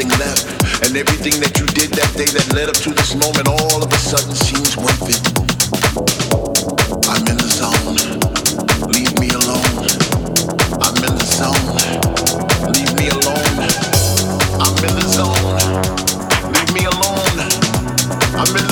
nothing left. And everything that you did that day that led up to this moment all of a sudden seems worth it. I'm in the zone. Leave me alone. I'm in the zone. Leave me alone. I'm in the zone. Leave me alone. I'm in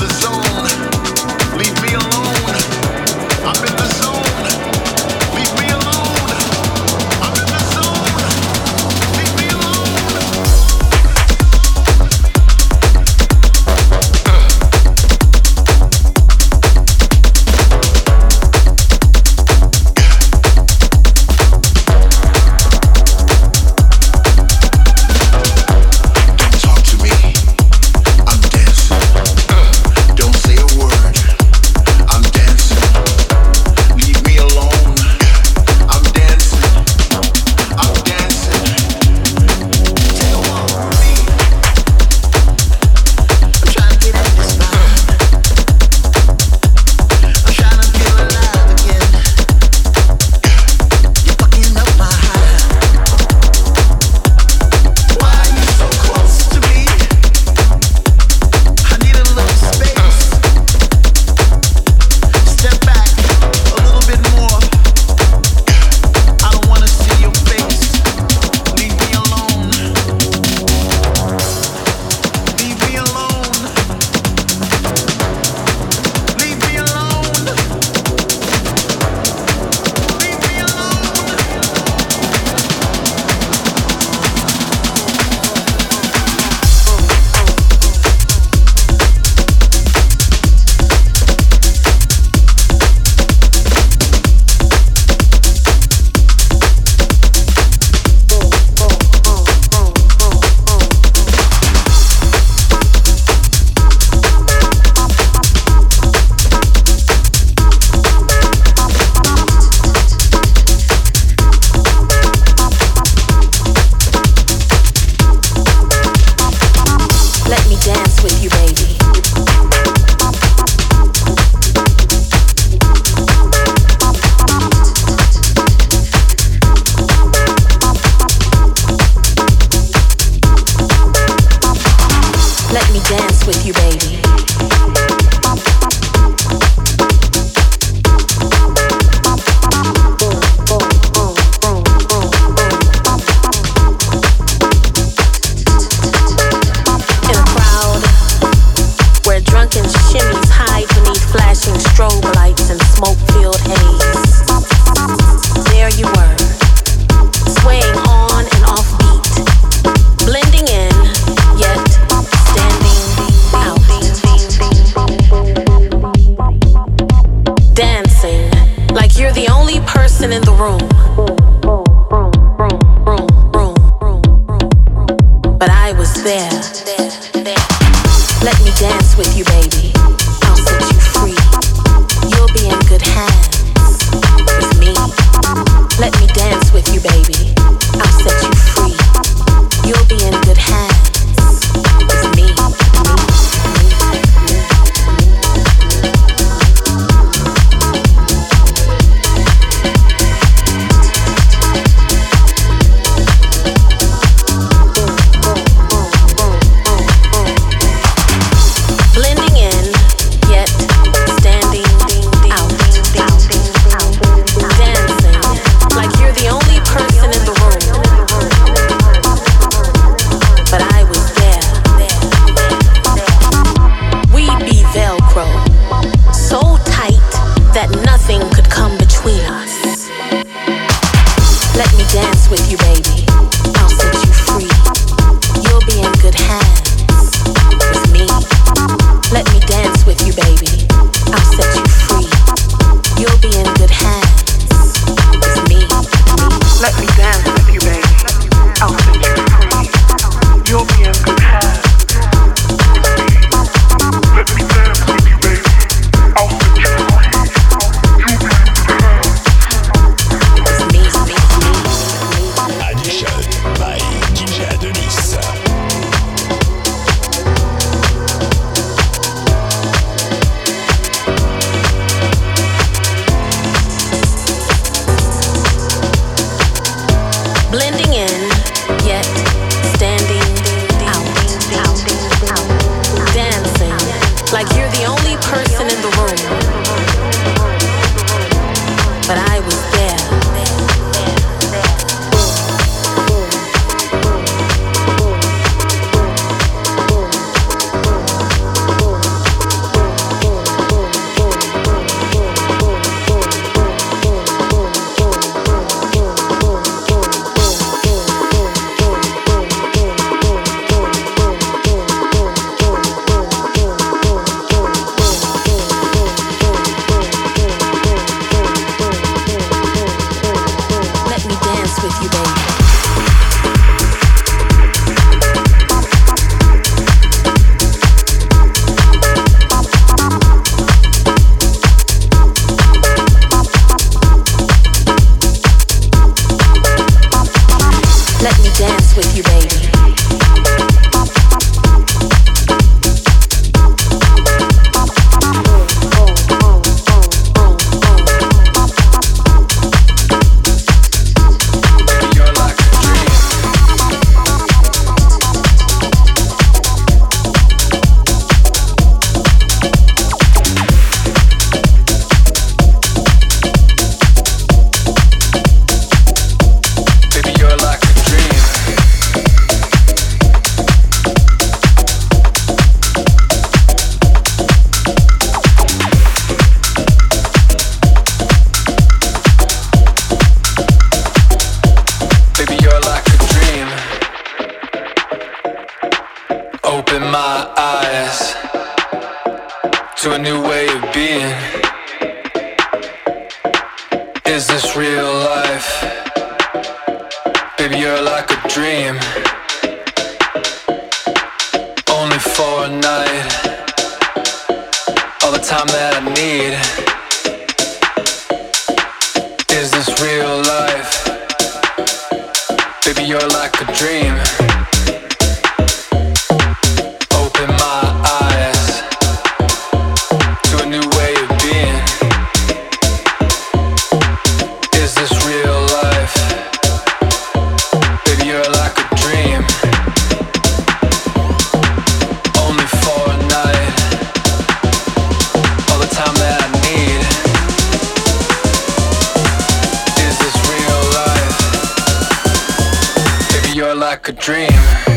dream.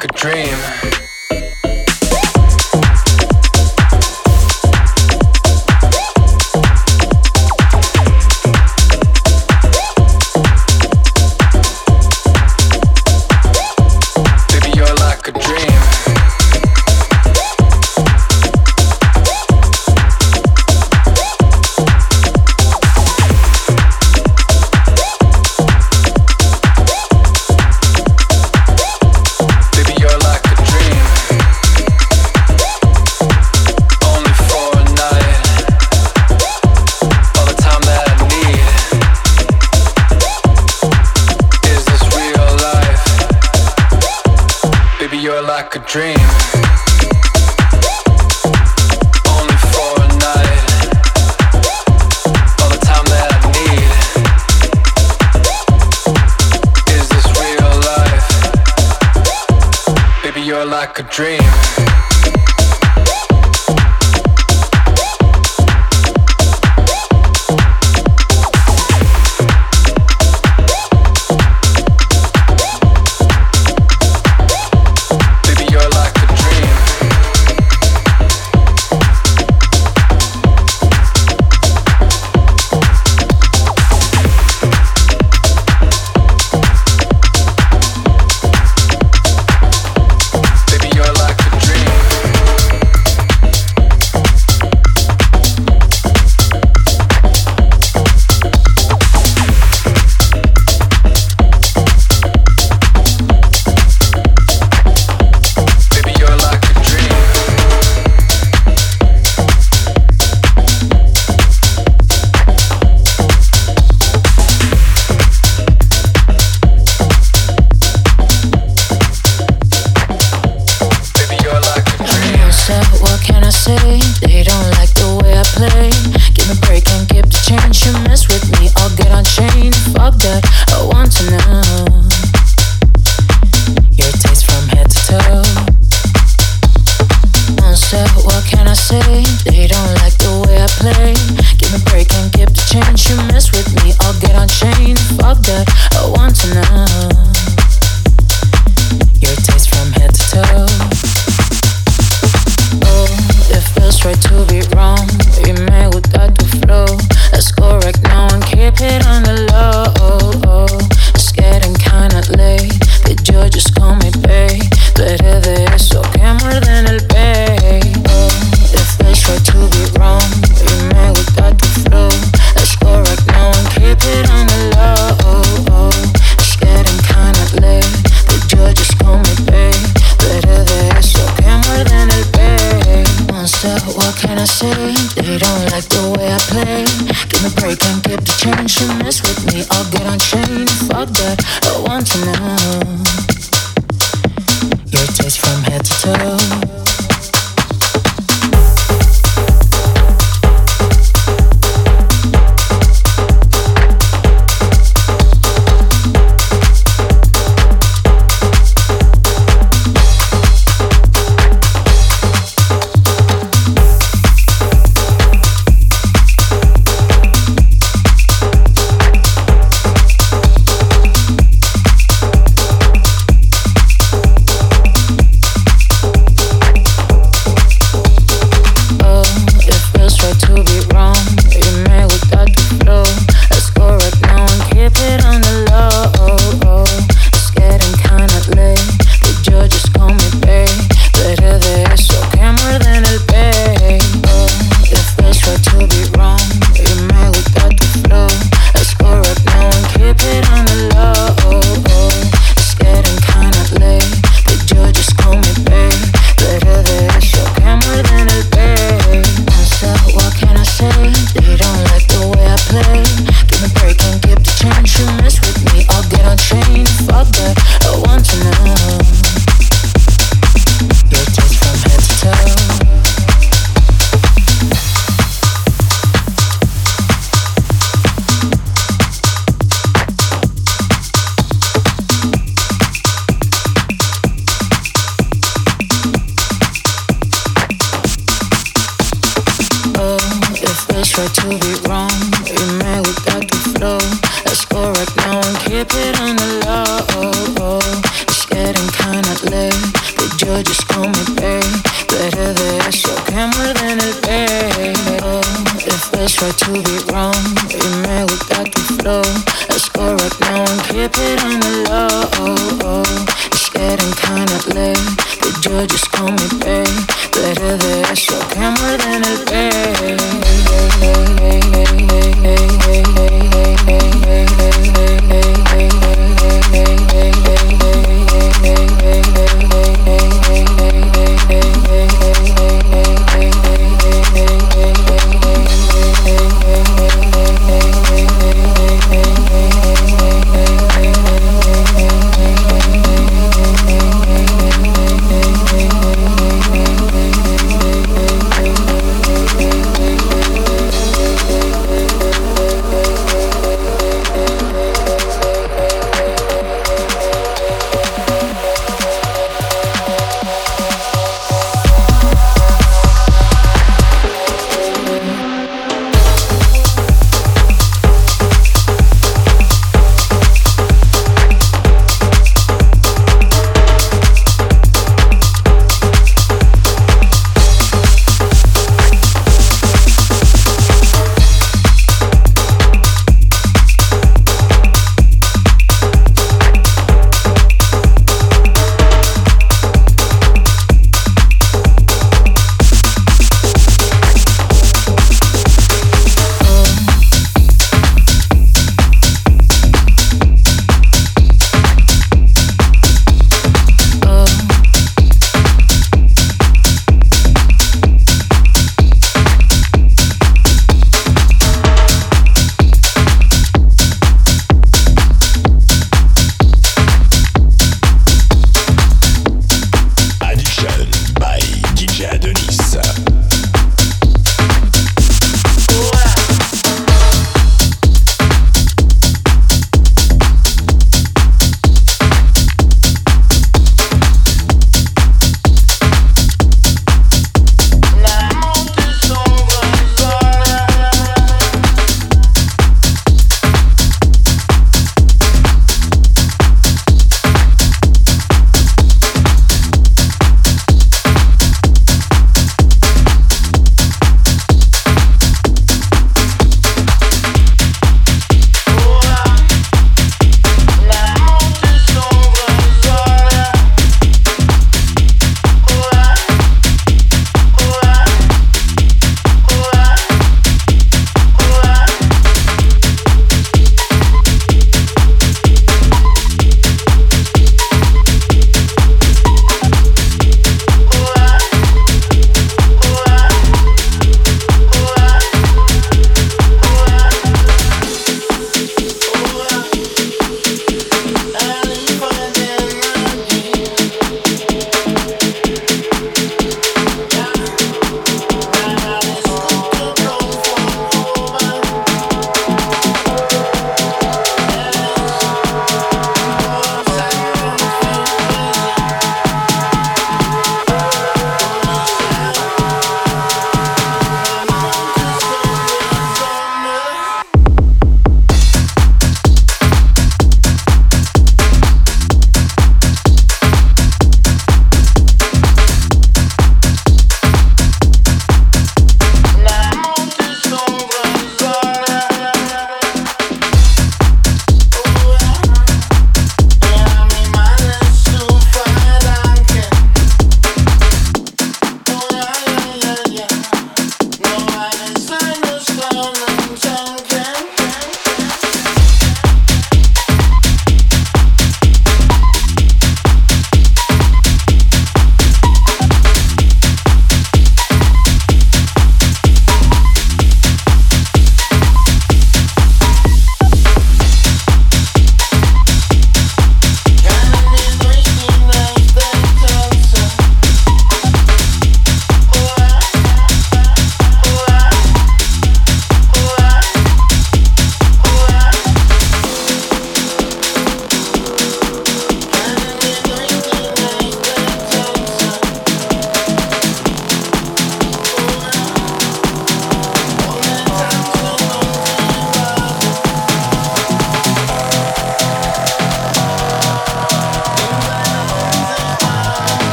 could dream.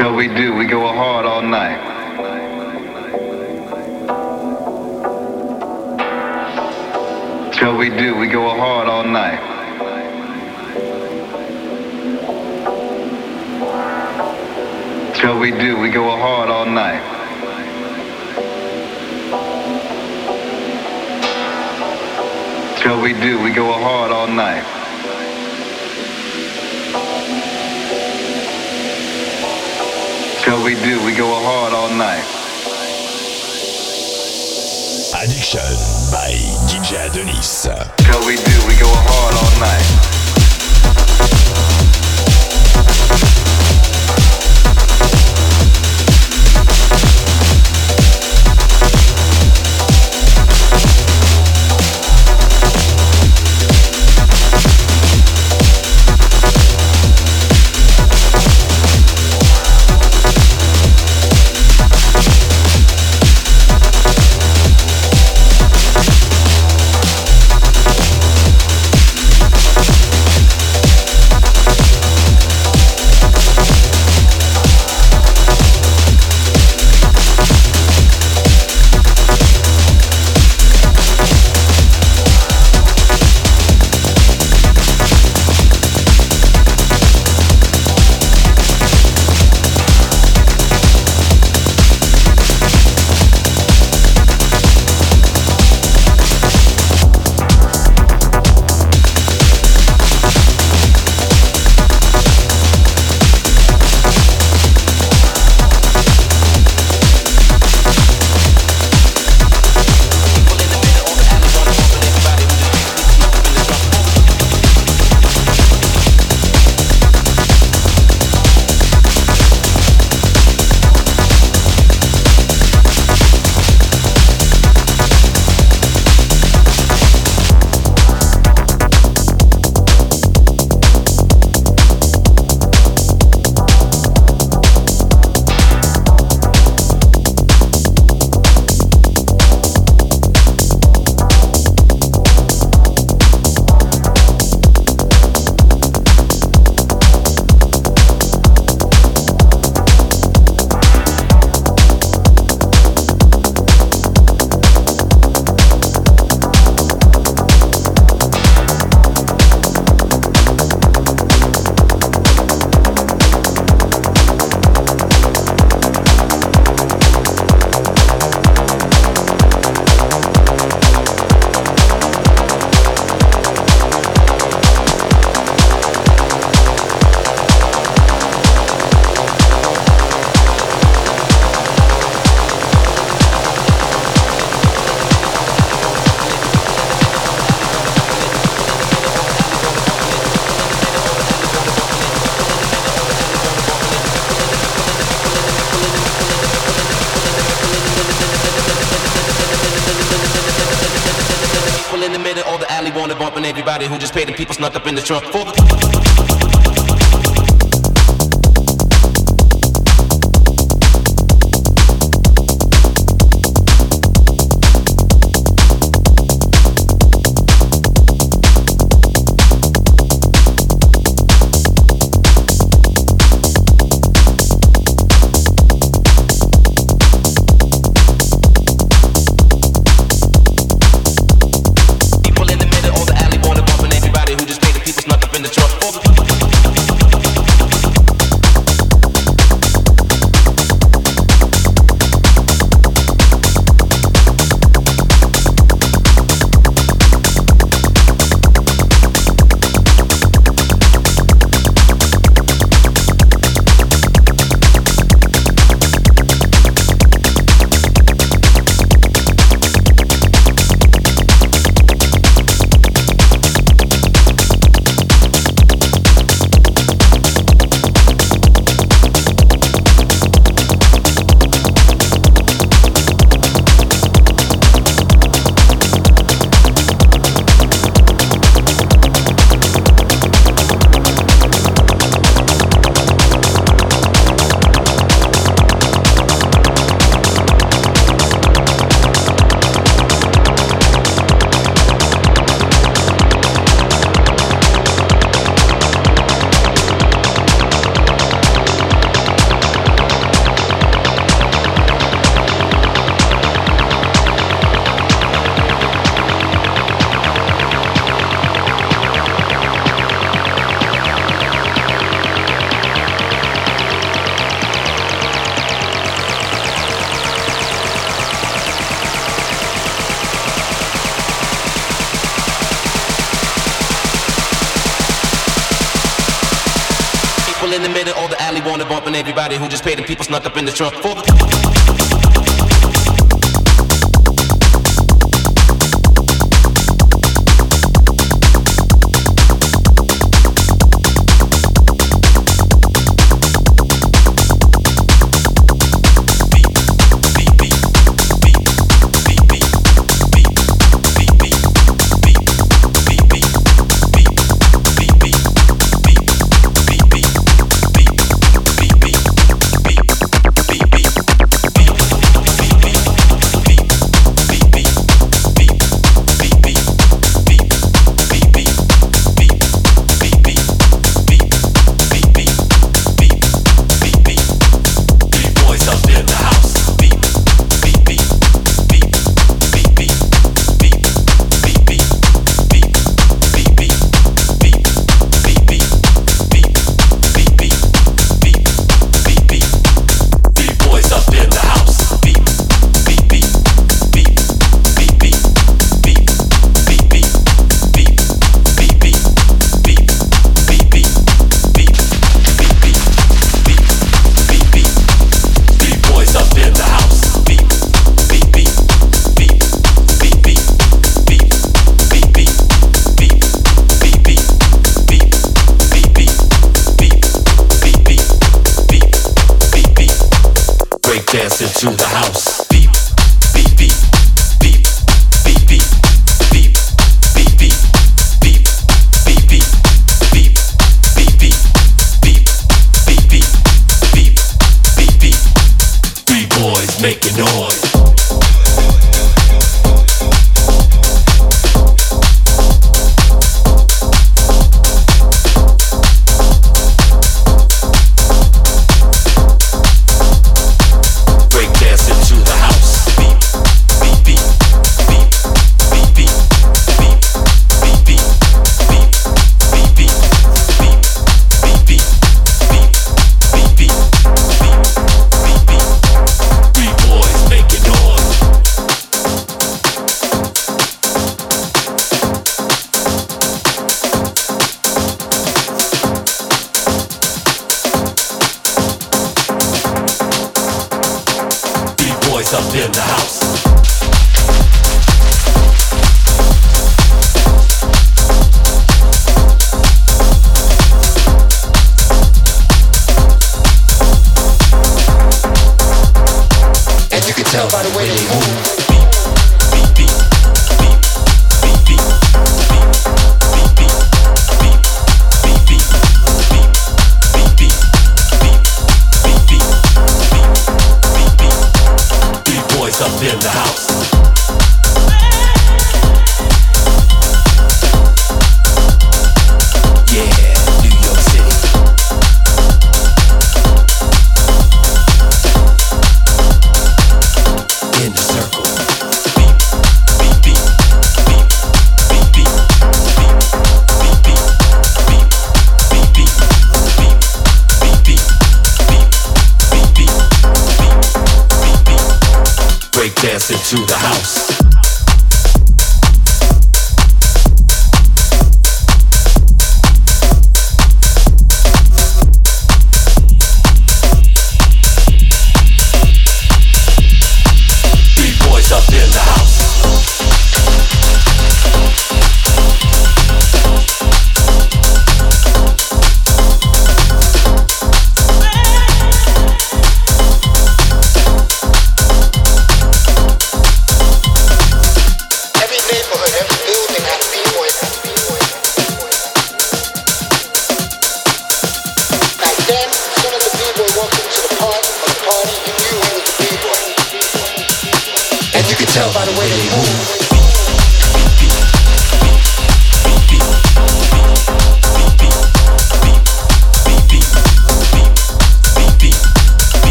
What we do. We go hard all night. That's what we do. We go hard all night. That's what we do. We go hard all night. That's what we do. We go hard all night. What we do. We go hard all night. Addiction by DJ Adonis. What we do. We go hard all night. In for the snuck up in the trunk. For the